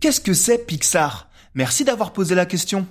Qu'est-ce que c'est Pixar? Merci d'avoir posé la question.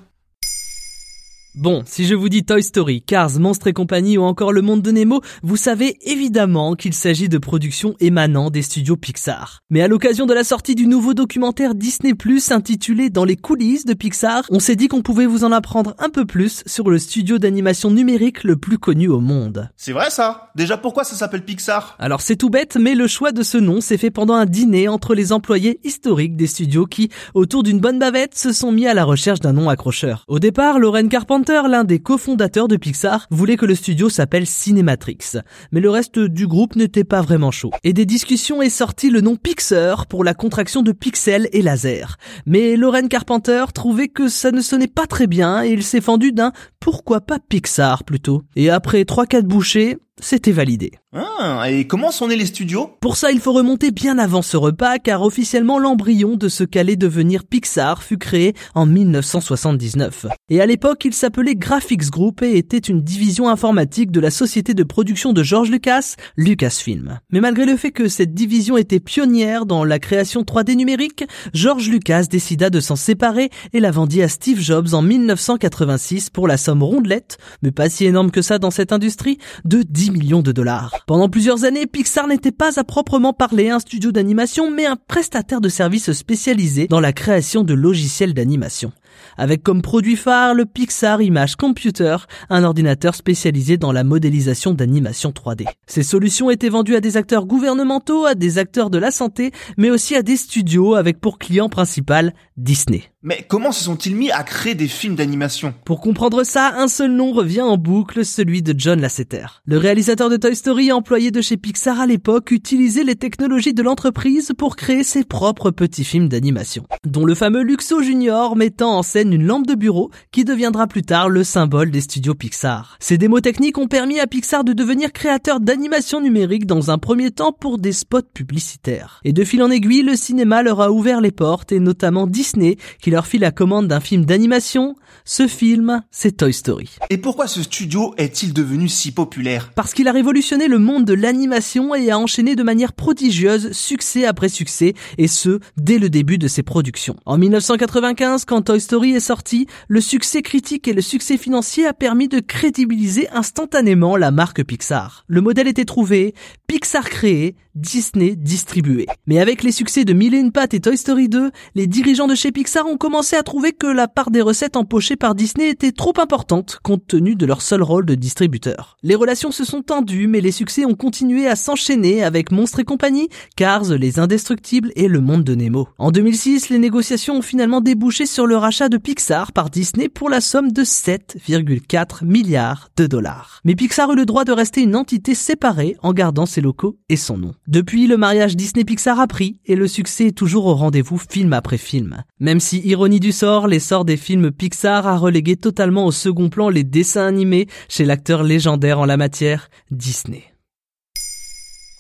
Bon, si je vous dis Toy Story, Cars, Monstres et compagnie ou encore Le Monde de Nemo, vous savez évidemment qu'il s'agit de productions émanant des studios Pixar. Mais à l'occasion de la sortie du nouveau documentaire Disney Plus intitulé Dans les coulisses de Pixar, on s'est dit qu'on pouvait vous en apprendre un peu plus sur le studio d'animation numérique le plus connu au monde. C'est vrai ça? Déjà pourquoi ça s'appelle Pixar? Alors c'est tout bête, mais le choix de ce nom s'est fait pendant un dîner entre les employés historiques des studios qui, autour d'une bonne bavette, se sont mis à la recherche d'un nom accrocheur. Au départ, Lauren Carpenter l'un des cofondateurs de Pixar, voulait que le studio s'appelle Cinematrix. Mais le reste du groupe n'était pas vraiment chaud. Et des discussions est sorti le nom Pixar pour la contraction de pixel et laser. Mais Lauren Carpenter trouvait que ça ne sonnait pas très bien et il s'est fendu d'un pourquoi pas Pixar plutôt. Et après 3-4 bouchées, c'était validé. Ah, et comment sont nés les studios? Pour ça, il faut remonter bien avant ce repas, car officiellement l'embryon de ce qu'allait devenir Pixar fut créé en 1979. Et à l'époque, il s'appelait Graphics Group et était une division informatique de la société de production de George Lucas, Lucasfilm. Mais malgré le fait que cette division était pionnière dans la création 3D numérique, George Lucas décida de s'en séparer et la vendit à Steve Jobs en 1986 pour la somme rondelette, mais pas si énorme que ça dans cette industrie, de 10 millions de dollars. Pendant plusieurs années, Pixar n'était pas à proprement parler un studio d'animation, mais un prestataire de services spécialisé dans la création de logiciels d'animation avec comme produit phare le Pixar Image Computer, un ordinateur spécialisé dans la modélisation d'animation 3D. Ces solutions étaient vendues à des acteurs gouvernementaux, à des acteurs de la santé, mais aussi à des studios avec pour client principal Disney. Mais comment se sont-ils mis à créer des films d'animation? Pour comprendre ça, un seul nom revient en boucle, celui de John Lasseter. Le réalisateur de Toy Story, employé de chez Pixar à l'époque, utilisait les technologies de l'entreprise pour créer ses propres petits films d'animation, dont le fameux Luxo Junior mettant en scène une lampe de bureau qui deviendra plus tard le symbole des studios Pixar. Ces démos techniques ont permis à Pixar de devenir créateur d'animation numérique dans un premier temps pour des spots publicitaires. Et de fil en aiguille, le cinéma leur a ouvert les portes et notamment Disney qui leur fit la commande d'un film d'animation. Ce film, c'est Toy Story. Et pourquoi ce studio est-il devenu si populaire? Parce qu'il a révolutionné le monde de l'animation et a enchaîné de manière prodigieuse succès après succès et ce, dès le début de ses productions. En 1995, quand Toy Story est sorti, le succès critique et le succès financier a permis de crédibiliser instantanément la marque Pixar. Le modèle était trouvé, Pixar créé, Disney distribué. Mais avec les succès de Mille et une pattes et Toy Story 2, les dirigeants de chez Pixar ont commencé à trouver que la part des recettes empochées par Disney était trop importante compte tenu de leur seul rôle de distributeur. Les relations se sont tendues, mais les succès ont continué à s'enchaîner avec Monstres et compagnie, Cars, Les Indestructibles et Le Monde de Nemo. En 2006, les négociations ont finalement débouché sur le rachat de Pixar par Disney pour la somme de 7,4 milliards de dollars. Mais Pixar eut le droit de rester une entité séparée en gardant ses locaux et son nom. Depuis, le mariage Disney-Pixar a pris et le succès est toujours au rendez-vous film après film. Même si, ironie du sort, l'essor des films Pixar a relégué totalement au second plan les dessins animés chez l'acteur légendaire en la matière, Disney.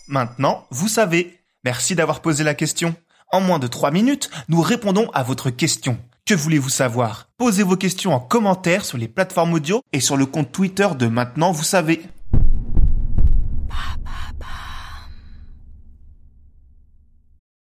Maintenant, vous savez. Merci d'avoir posé la question. En moins de 3 minutes, nous répondons à votre question. Que voulez-vous savoir? Posez vos questions en commentaire sur les plateformes audio et sur le compte Twitter de Maintenant, vous savez.